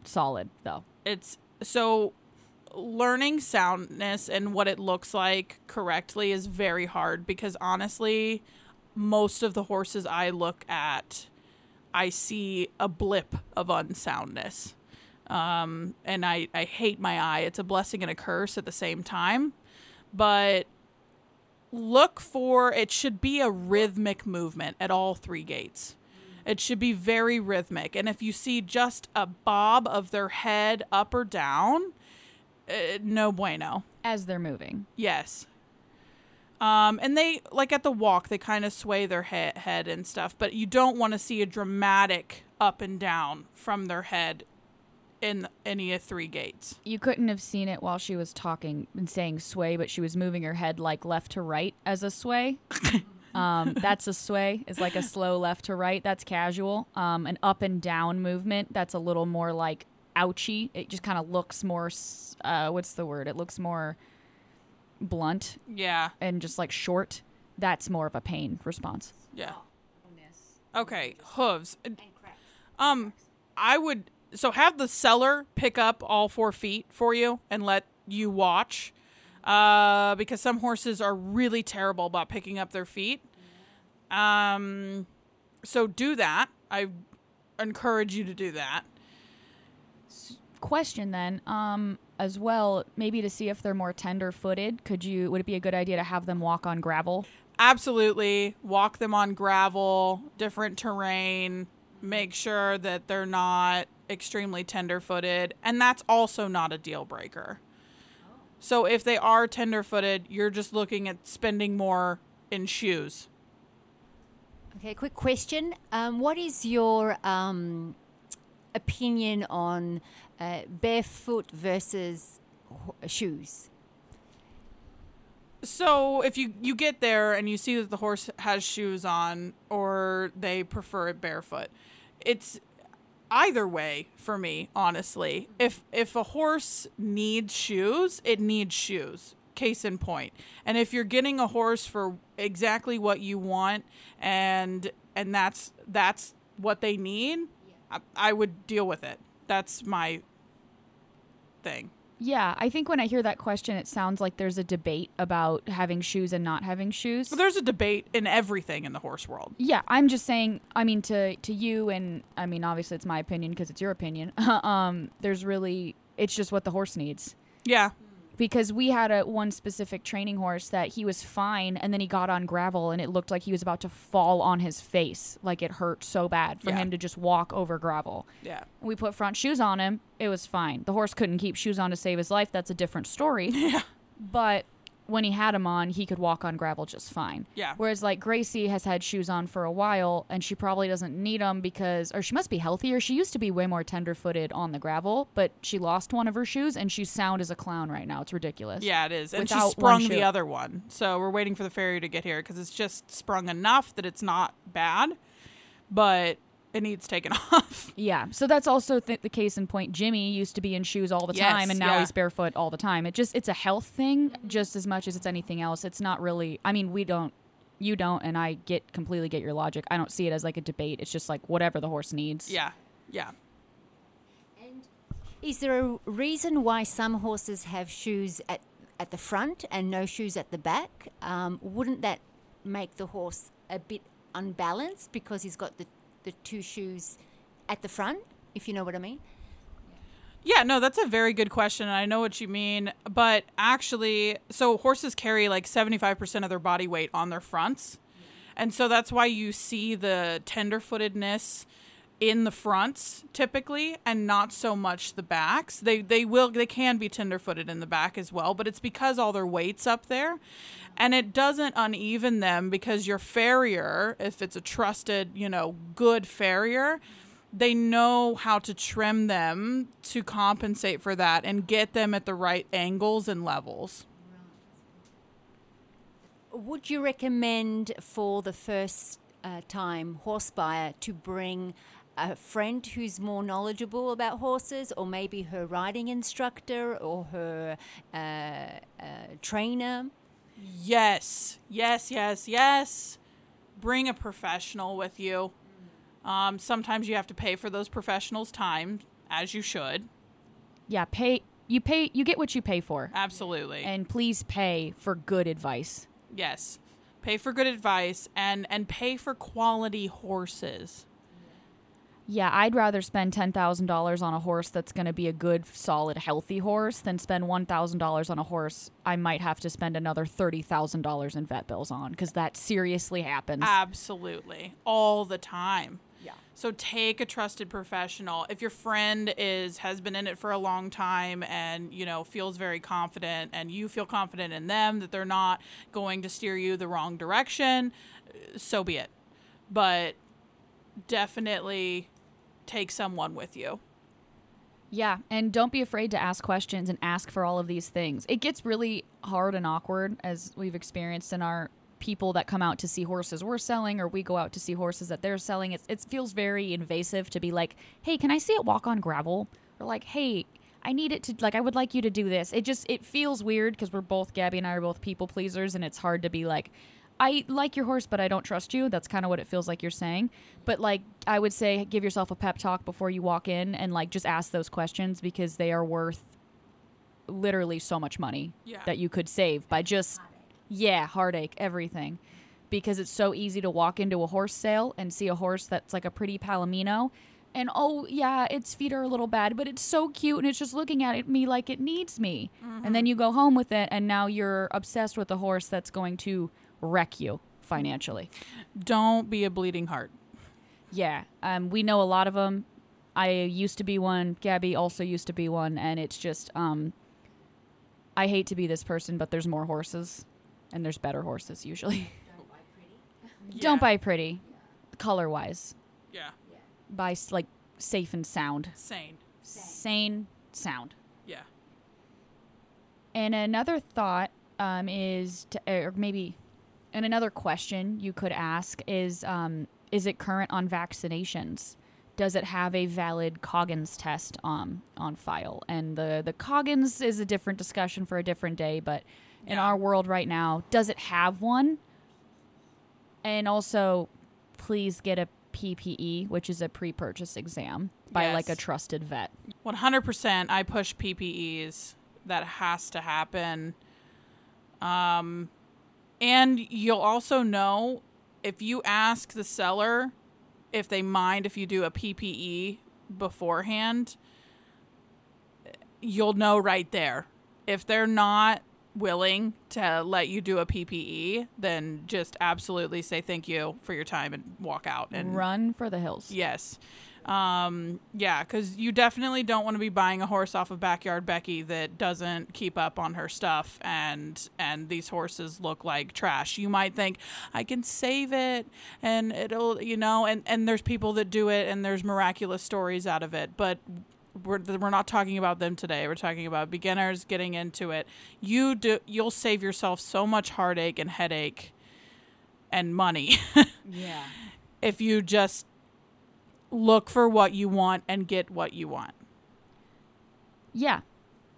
Speaker 2: solid though.
Speaker 1: it's so learning soundness and what it looks like correctly is very hard because honestly most of the horses i look at i see a blip of unsoundness um, and I, I hate my eye it's a blessing and a curse at the same time but look for it should be a rhythmic movement at all three gaits it should be very rhythmic. And if you see just a bob of their head up or down, uh, no bueno.
Speaker 2: As they're moving.
Speaker 1: Yes. Um, and they like at the walk, they kind of sway their he- head and stuff, but you don't want to see a dramatic up and down from their head in any of three gaits.
Speaker 2: You couldn't have seen it while she was talking and saying sway, but she was moving her head like left to right as a sway. [laughs] um, that's a sway. It's like a slow left to right. That's casual. Um, an up and down movement. That's a little more like ouchy. It just kind of looks more. Uh, what's the word? It looks more blunt
Speaker 1: Yeah.
Speaker 2: and just like short. That's more of a pain response.
Speaker 1: Yeah. Okay, hooves. Um, I would so have the seller pick up all four feet for you and let you watch, uh, because some horses are really terrible about picking up their feet. Um, so do that. I encourage you to do that.
Speaker 2: question then um as well maybe to see if they're more tender footed could you would it be a good idea to have them walk on gravel
Speaker 1: Absolutely. Walk them on gravel, different terrain, make sure that they're not extremely tender footed. And that's also not a deal breaker. So if they are tender footed, you're just looking at spending more in shoes.
Speaker 3: Okay, quick question. Um, what is your um, opinion on uh, barefoot versus shoes?
Speaker 1: So if you you get there and you see that the horse has shoes on or they prefer it barefoot, it's either way for me, honestly. If if a horse needs shoes, it needs shoes. Case in point. And if you're getting a horse for exactly what you want and and that's that's what they need, I, I would deal with it. That's my thing.
Speaker 2: yeah i think when i hear that question it sounds like there's a debate about having shoes and not having shoes
Speaker 1: But there's a debate in everything in the horse world.
Speaker 2: Yeah, I'm just saying. I mean, to to you, and I mean, obviously, it's my opinion because it's your opinion. [laughs] um, there's really, it's just what the horse needs.
Speaker 1: Yeah.
Speaker 2: Because we had a one specific training horse that he was fine, and then he got on gravel, and it looked like he was about to fall on his face, like it hurt so bad for
Speaker 1: Yeah.
Speaker 2: him to just walk over gravel.
Speaker 1: Yeah.
Speaker 2: We put front shoes on him. It was fine. The horse couldn't keep shoes on to save his life. That's a different story. [laughs]
Speaker 1: Yeah.
Speaker 2: But when he had them on, he could walk on gravel just fine.
Speaker 1: Yeah.
Speaker 2: Whereas like Gracie has had shoes on for a while, and she probably doesn't need them because, or she must be healthier. She used to be way more tender-footed on the gravel, but she lost one of her shoes, and she's sound as a clown right now. It's ridiculous.
Speaker 1: Yeah, it is. And she sprung the other one. So we're waiting for the farrier to get here because it's just sprung enough that it's not bad, but it needs taken [laughs] off.
Speaker 2: Yeah. So that's also th- the case in point. Jimmy used to be in shoes all the
Speaker 1: Yes,
Speaker 2: time, and now
Speaker 1: yeah.
Speaker 2: he's barefoot all the time. It just it's a health thing just as much as it's anything else. It's not really. I mean, we don't. You don't, and I get completely get your logic. I don't see it as like a debate. It's just like whatever the horse needs.
Speaker 1: Yeah. Yeah.
Speaker 3: And is there a reason why some horses have shoes at, at the front and no shoes at the back? Um, wouldn't that make the horse a bit unbalanced because he's got the, the two shoes at the front, if you know what I mean?
Speaker 1: Yeah, no, that's a very good question. I know what you mean. But actually, so horses carry like 75% of their body weight on their fronts. And so that's why you see the tenderfootedness in the fronts typically and not so much the backs. They they will they can be tenderfooted in the back as well, but it's because all their weight's up there. And it doesn't uneven them because your farrier, if it's a trusted, you know, good farrier, they know how to trim them to compensate for that and get them at the right angles and levels.
Speaker 3: Would you recommend for the first uh, time horse buyer to bring a friend who's more knowledgeable about horses, or maybe her riding instructor or her uh, uh, trainer?
Speaker 1: Yes, yes, yes, yes. Bring a professional with you. Um, sometimes you have to pay for those professionals' time, as you should.
Speaker 2: Yeah. Pay. You pay. You get what you pay for,
Speaker 1: Absolutely.
Speaker 2: and please pay for good advice.
Speaker 1: yes. Pay for good advice and and pay for quality horses.
Speaker 2: Yeah, I'd rather spend ten thousand dollars on a horse that's going to be a good, solid, healthy horse than spend one thousand dollars on a horse I might have to spend another thirty thousand dollars in vet bills on because that seriously happens.
Speaker 1: Absolutely. All the time.
Speaker 2: yeah.
Speaker 1: So take a trusted professional. If your friend is has been in it for a long time and you know feels very confident and you feel confident in them that they're not going to steer you the wrong direction, so be it. But definitely take someone with you.
Speaker 2: Yeah, and don't be afraid to ask questions and ask for all of these things. It gets really hard and awkward as we've experienced in our people that come out to see horses we're selling or we go out to see horses that they're selling. It's, it feels very invasive to be like, "Hey, can I see it walk on gravel?" or like, "Hey, I need it to like I would like you to do this." It just it feels weird because we're both Gabby and I are both people pleasers and it's hard to be like I like your horse, but I don't trust you. That's kind of what it feels like you're saying. But like, I would say, give yourself a pep talk before you walk in, and like, just ask those questions because they are worth literally so much money
Speaker 1: Yeah.
Speaker 2: that you could save by just yeah, heartache, everything. Because it's so easy to walk into a horse sale and see a horse that's like a pretty palomino And oh, yeah, its feet are a little bad, but it's so cute and it's just looking at it, me like it needs me. And then mm-hmm. you go home with it and now you're obsessed with a horse that's going to wreck you financially.
Speaker 1: Don't be a bleeding heart.
Speaker 2: Yeah, um, we know a lot of them. I used to be one. Gabby also used to be one, and it's just um, I hate to be this person, but there's more horses, and there's better horses usually. [laughs] Don't buy pretty, [laughs] color wise.
Speaker 1: Yeah.
Speaker 2: Buy like safe and sound,
Speaker 1: Sane.
Speaker 2: sane sound.
Speaker 1: Yeah.
Speaker 2: And another thought um, is, to, or maybe, and another question you could ask is, um, is it current on vaccinations? Does it have a valid Coggins test um, on file? And the the Coggins is a different discussion for a different day, but in our world right now, does it have one? And also, please get a PPE, which is a pre-purchase exam by like a trusted vet.
Speaker 1: 100% I push PPEs. That has to happen. Um and you'll also know if you ask the seller if they mind if you do a PPE beforehand, you'll know right there. If they're not willing to let you do a PPE, then just absolutely say thank you for your time and walk out and
Speaker 2: Run for the hills.
Speaker 1: Yes. Um, yeah, because you definitely don't want to be buying a horse off of Backyard Becky that doesn't keep up on her stuff, and and these horses look like trash. You might think I can save it, and it'll, you know, and and there's people that do it, and there's miraculous stories out of it, but. We're, we're not talking about them today. We're talking about beginners getting into it. You do you'll save yourself so much heartache and headache and money [laughs]
Speaker 2: Yeah.
Speaker 1: if you just look for what you want and get what you want.
Speaker 2: Yeah,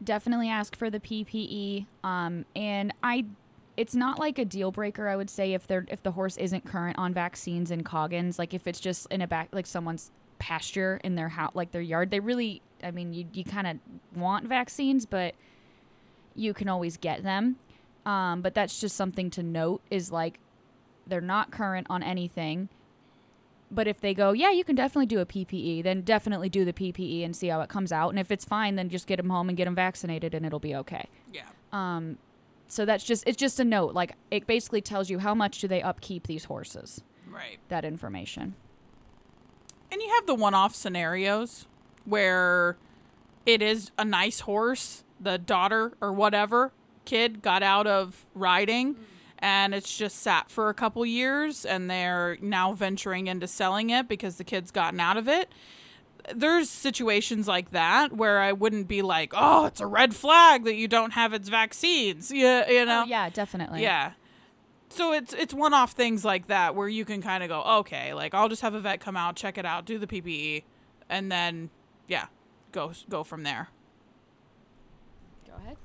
Speaker 2: definitely ask for the PPE. Um, and I, it's not like a deal breaker. I would say if they're if the horse isn't current on vaccines and Coggins, like if it's just in a back like someone's pasture in their house, like their yard, they really, I mean, you you kind of want vaccines, but you can always get them. Um, but that's just something to note is like they're not current on anything. But if they go, yeah, you can definitely do a PPE, then definitely do the PPE and see how it comes out. And if it's fine, then just get them home and get them vaccinated, and it'll be okay.
Speaker 1: Yeah.
Speaker 2: Um, so that's just it's just a note. Like it basically tells you how much do they upkeep these horses.
Speaker 1: Right.
Speaker 2: That information.
Speaker 1: And you have the one off scenarios where it is a nice horse, the daughter or whatever kid got out of riding and it's just sat for a couple years and they're now venturing into selling it because the kid's gotten out of it. There's situations like that where I wouldn't be like, "Oh, it's a red flag that you don't have its vaccines." Yeah, [laughs] you know.
Speaker 2: Oh, yeah, definitely.
Speaker 1: Yeah. So it's it's one off things like that where you can kind of go, okay, like I'll just have a vet come out, check it out, do the PPE, and then yeah, go go from there.
Speaker 2: Go ahead.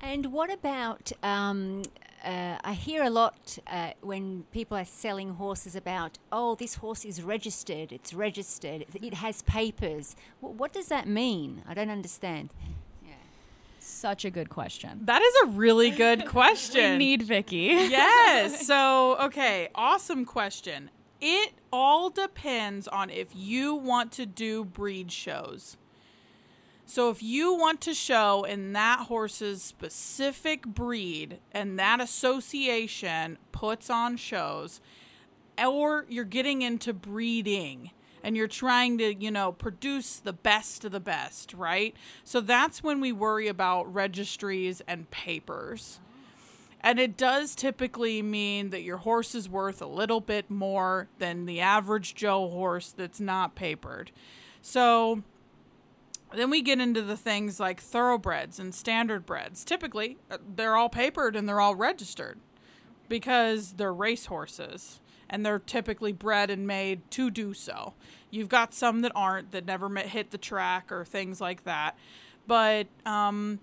Speaker 3: And what about? Um, uh, I hear a lot uh, when people are selling horses about, oh, this horse is registered. It's registered. It has papers. W- what does that mean? I don't understand.
Speaker 2: Such a good question.
Speaker 1: That is a really good [laughs] question.
Speaker 2: We need Vicky.
Speaker 1: yes. [laughs] So, okay, awesome question. It all depends on if you want to do breed shows. So, if you want to show in that horse's specific breed and that association puts on shows, or you're getting into breeding and you're trying to, you know, produce the best of the best, right? So, that's when we worry about registries and papers. And it does typically mean that your horse is worth a little bit more than the average Joe horse that's not papered. So then we get into the things like thoroughbreds and standard breds. Typically, uh, they're all papered and they're all registered because they're race horses and they're typically bred and made to do so. You've got some that aren't, that never hit the track or things like that. But um,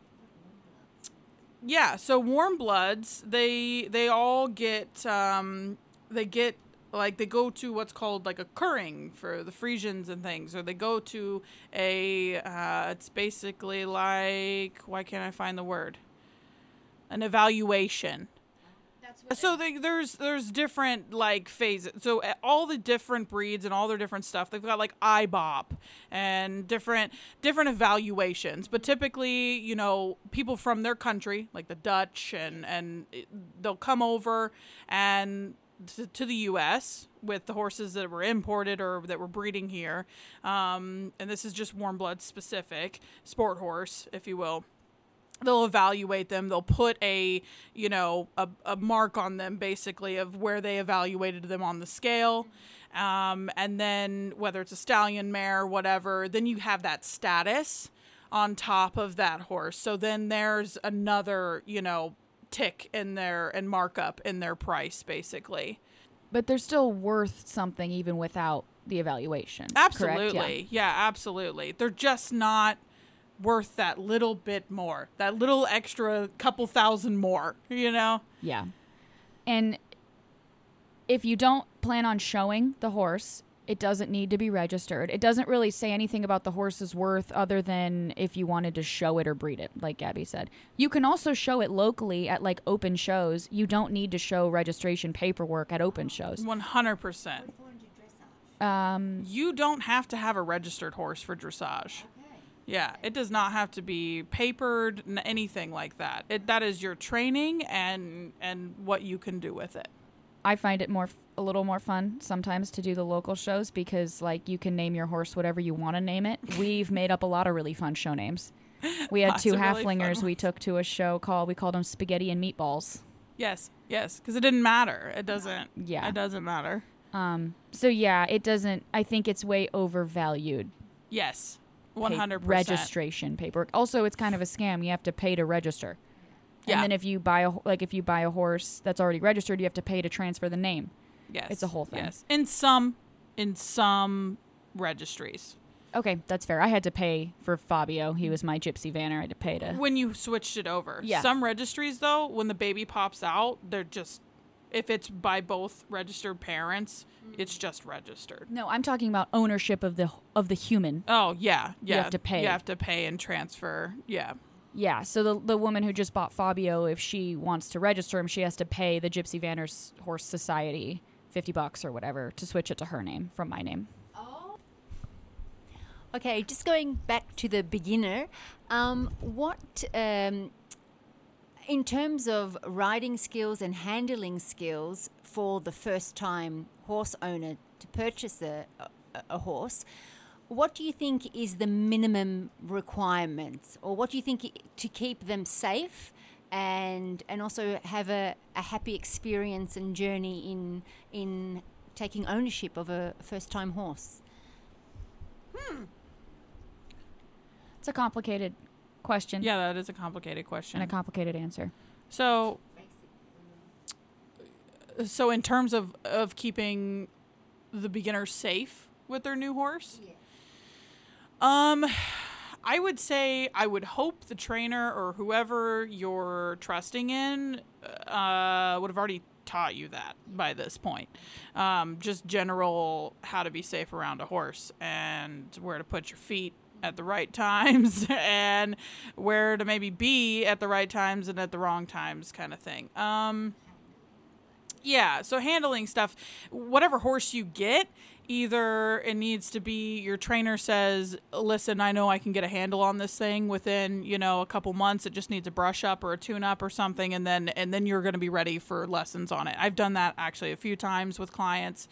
Speaker 1: yeah, so warm bloods, they they all get um they get like they go to what's called like a keuring for the Friesians and things, or they go to a uh, it's basically like why can't I find the word? An evaluation. So the, there's there's different like phases. So uh, all the different breeds and all their different stuff. They've got like IBOP and different different evaluations. But typically, you know, people from their country, like the Dutch, and and they'll come over and to, to the U.S. with the horses that were imported or that were breeding here. Um, and this is just warm blood specific, sport horse, if you will they'll evaluate them they'll put a you know a, a mark on them basically of where they evaluated them on the scale um, and then whether it's a stallion mare whatever then you have that status on top of that horse so then there's another you know tick in their and markup in their price basically
Speaker 2: But they're still worth something even without the evaluation. correct? Yeah.
Speaker 1: Absolutely. Yeah. absolutely. They're just not worth that little bit more, that little extra couple thousand more, you know?
Speaker 2: Yeah. And if you don't plan on showing the horse, it doesn't need to be registered. It doesn't really say anything about the horse's worth other than if you wanted to show it or breed it, like Gabby said. You can also show it locally at like open shows. You don't need to show registration paperwork at open shows.
Speaker 1: 100%.
Speaker 2: Um,
Speaker 1: You don't have to have a registered horse for dressage. Yeah, it does not have to be papered, anything like that. It, that is your training and and what you can do with it.
Speaker 2: I find it more a little more fun sometimes to do the local shows because like you can name your horse whatever you want to name it. [laughs] We've made up a lot of really fun show names. We had
Speaker 1: Lots
Speaker 2: two
Speaker 1: of really
Speaker 2: Haflingers we took to a show called we called them spaghetti and meatballs.
Speaker 1: Yes, yes, because it didn't matter. It doesn't.
Speaker 2: Yeah.
Speaker 1: It doesn't matter.
Speaker 2: Um, so yeah, it doesn't. I think it's way overvalued.
Speaker 1: Yes, 100%.
Speaker 2: registration paperwork. Also, it's kind of a scam. You have to pay to register.
Speaker 1: Yeah.
Speaker 2: And then if you buy a like if you buy a horse that's already registered, you have to pay to transfer the name.
Speaker 1: Yes.
Speaker 2: It's a whole thing.
Speaker 1: Yes. In some in some registries.
Speaker 2: Okay, that's fair. I had to pay for Fabio. He was my gypsy vanner. I had to pay to.
Speaker 1: When you switched it over.
Speaker 2: Yeah.
Speaker 1: Some registries though, when the baby pops out, they're just if it's by both registered parents, it's just registered.
Speaker 2: No, I'm talking about ownership of the of the human.
Speaker 1: Oh yeah, yeah.
Speaker 2: You have to pay.
Speaker 1: You have to pay and transfer. Yeah.
Speaker 2: Yeah, so the the woman who just bought Fabio, if she wants to register him, she has to pay the Gypsy Vanners Horse Society fifty bucks or whatever to switch it to her name from my name. Oh.
Speaker 3: Okay, just going back to the beginner, um, what, um, in terms of riding skills and handling skills for the first time horse owner to purchase a, a, a horse, what do you think is the minimum requirements, or what do you think to keep them safe and and also have a, a happy experience and journey in in taking ownership of a first time horse? Hmm.
Speaker 2: It's a complicated question
Speaker 1: Yeah, that is a complicated question.
Speaker 2: and a complicated answer.
Speaker 1: So, so in terms of of keeping the beginner safe with their new horse, um, I would say I would hope the trainer or whoever you're trusting in uh, would have already taught you that by this point. Um, just general how to be safe around a horse and where to put your feet at the right times [laughs] and where to maybe be at the right times and at the wrong times kind of thing. Um, yeah, so handling stuff, whatever horse you get, either it needs to be your trainer says, "Listen, I know I can get a handle on this thing within, you know, a couple months. It just needs a brush up or a tune up or something and then and then you're going to be ready for lessons on it." I've done that actually a few times with clients.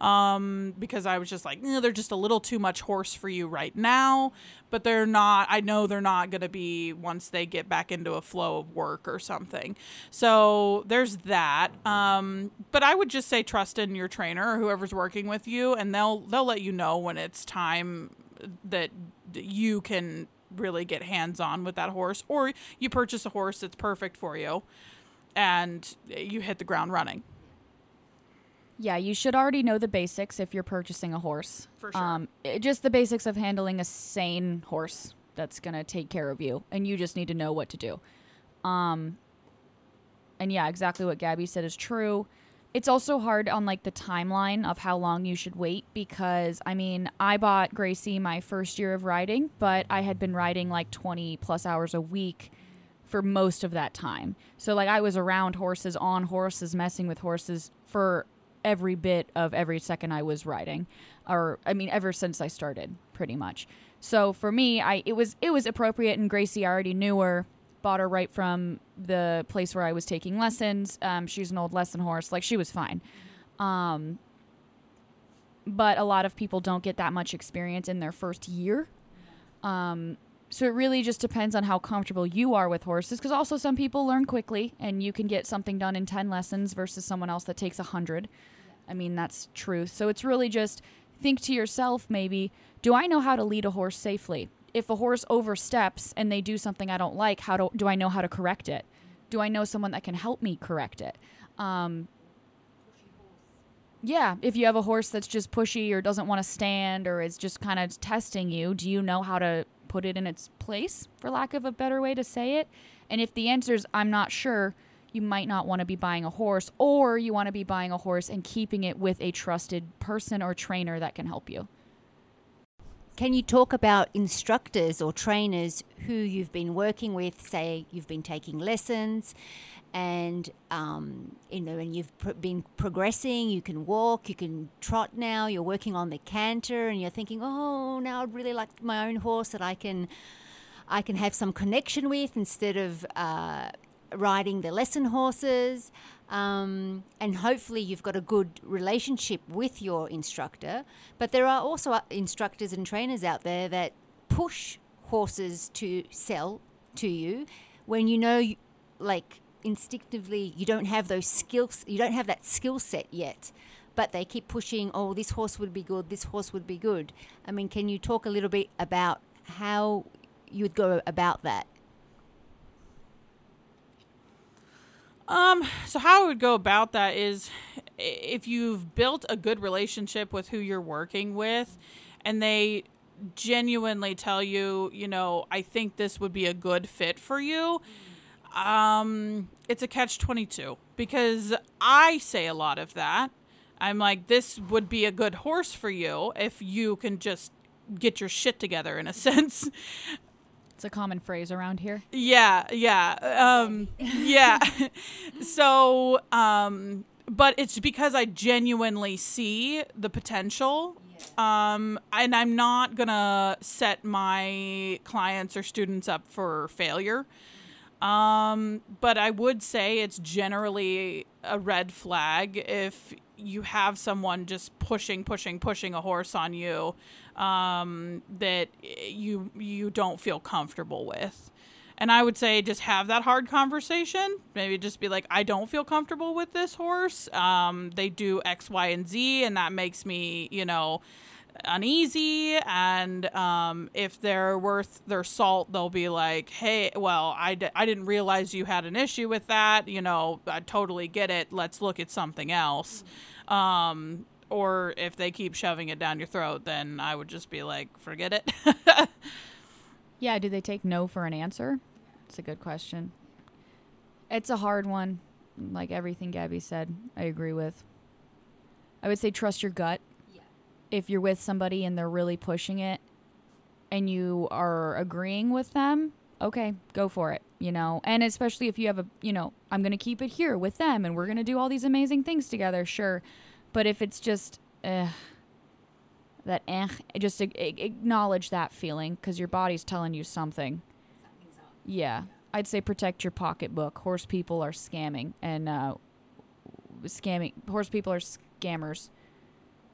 Speaker 1: Um, because I was just like, "Eh, they're just a little too much horse for you right now, but they're not I know they're not going to be once they get back into a flow of work or something. So there's that. Um, but I would just say trust in your trainer or whoever's working with you, and they'll they'll let you know when it's time that you can really get hands on with that horse, or you purchase a horse that's perfect for you, and you hit the ground running.
Speaker 2: Yeah, you should already know the basics if you're purchasing a horse.
Speaker 1: For sure.
Speaker 2: Um, it- just the basics of handling a sane horse that's going to take care of you, and you just need to know what to do. Um, and yeah, exactly what Gabby said is true. It's also hard on like the timeline of how long you should wait because I mean, I bought Gracie my first year of riding, but I had been riding like 20 plus hours a week for most of that time. So like I was around horses, on horses, messing with horses for every bit of every second I was riding or I mean ever since I started pretty much. So for me, I it was it was appropriate and Gracie already knew her bought her right from the place where I was taking lessons. Um, she's an old lesson horse. Like she was fine. Um, but a lot of people don't get that much experience in their first year. Um, so it really just depends on how comfortable you are with horses because also some people learn quickly and you can get something done in 10 lessons versus someone else that takes 100. I mean, that's truth. So it's really just think to yourself maybe, do I know how to lead a horse safely? If a horse oversteps and they do something I don't like, how do, do I know how to correct it? Do I know someone that can help me correct it? Um, yeah, if you have a horse that's just pushy or doesn't want to stand or is just kind of testing you, do you know how to put it in its place, for lack of a better way to say it? And if the answer is I'm not sure, you might not want to be buying a horse, or you want to be buying a horse and keeping it with a trusted person or trainer that can help you.
Speaker 3: Can you talk about instructors or trainers who you've been working with? Say you've been taking lessons, and um, you know, and you've pr- been progressing. You can walk, you can trot now. You're working on the canter, and you're thinking, oh, now I'd really like my own horse that I can, I can have some connection with instead of uh, riding the lesson horses. Um, and hopefully you've got a good relationship with your instructor. But there are also uh, instructors and trainers out there that push horses to sell to you when you know, like instinctively, you don't have those skills, you don't have that skill set yet. But they keep pushing, oh, this horse would be good, this horse would be good. I mean, can you talk a little bit about how you would go about that?
Speaker 1: Um, so how I would go about that is if you've built a good relationship with who you're working with and they genuinely tell you, you know, I think this would be a good fit for you, um, it's a catch 22 because I say a lot of that. I'm like, this would be a good horse for you if you can just get your shit together in a [laughs] sense.
Speaker 2: It's a common phrase around here.
Speaker 1: Yeah, yeah. Um, yeah. [laughs] so, um, but it's because I genuinely see the potential. Um, and I'm not to set my clients or students up for failure. Um, but I would say it's generally a red flag if you have someone just pushing, pushing, pushing a horse on you um, that you you don't feel comfortable with. And I would say just have that hard conversation. Maybe just be like, I don't feel comfortable with this horse. Um, they do X, Y, and Z, and that makes me, you know, uneasy. And um, if they're worth their salt, they'll be like, hey, well, I d- I didn't realize you had an issue with that. You know, I totally get it. Let's look at something else. Um, or if they keep shoving it down your throat, then I would just be like, forget it. [laughs]
Speaker 2: yeah, do they take no for an answer? It's a good question. It's a hard one. Like everything Gabby said, I agree with. I would say trust your gut. If you're with somebody and they're really pushing it and you are agreeing with them, okay, go for it, you know. And especially if you have a, you know, I'm going to keep it here with them and we're going to do all these amazing things together, sure. But if it's just eh, that eh, just acknowledge that feeling because your body's telling you something. Yeah, I'd say protect your pocketbook. Horse people are scamming and uh, scamming. Horse people are scammers.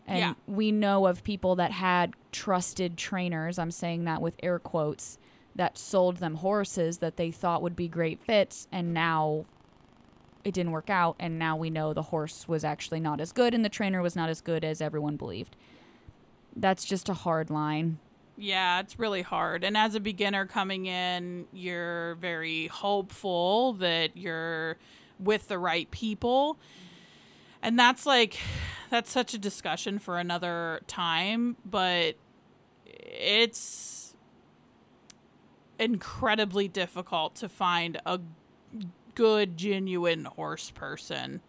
Speaker 2: And yeah. we know of people that had trusted trainers. I'm saying that with air quotes that sold them horses that they thought would be great fits, and now it didn't work out and now we know the horse was actually not as good and the trainer was not as good as everyone believed that's just a hard line
Speaker 1: yeah it's really hard and as a beginner coming in you're very hopeful that you're with the right people and that's like that's such a discussion for another time but it's incredibly difficult to find a good, genuine horse person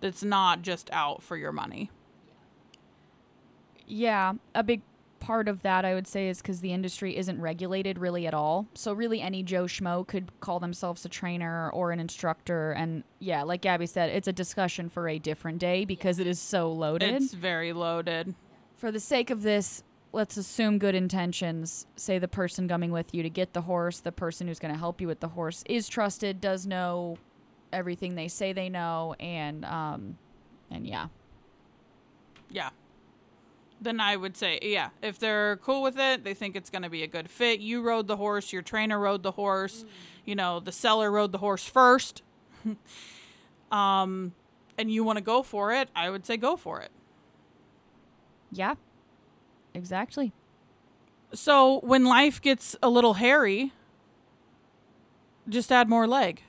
Speaker 1: that's not just out for your money.
Speaker 2: Yeah, a big part of that I would say is because the industry isn't regulated really at all. So really, any Joe schmo could call themselves a trainer or an instructor. And yeah, like Gabby said, it's a discussion for a different day because it is so loaded.
Speaker 1: It's very loaded.
Speaker 2: for the sake of this, let's assume good intentions. Say the person coming with you to get the horse, the person who's going to help you with the horse is trusted, does know everything they say they know, and um, and yeah,
Speaker 1: Yeah. Then I would say, yeah, if they're cool with it, they think it's going to be a good fit. You rode the horse, your trainer rode the horse, you know, the seller rode the horse first. [laughs] um, and you want to go for it, I would say go for it.
Speaker 2: yeah, exactly.
Speaker 1: So when life gets a little hairy, just add more leg.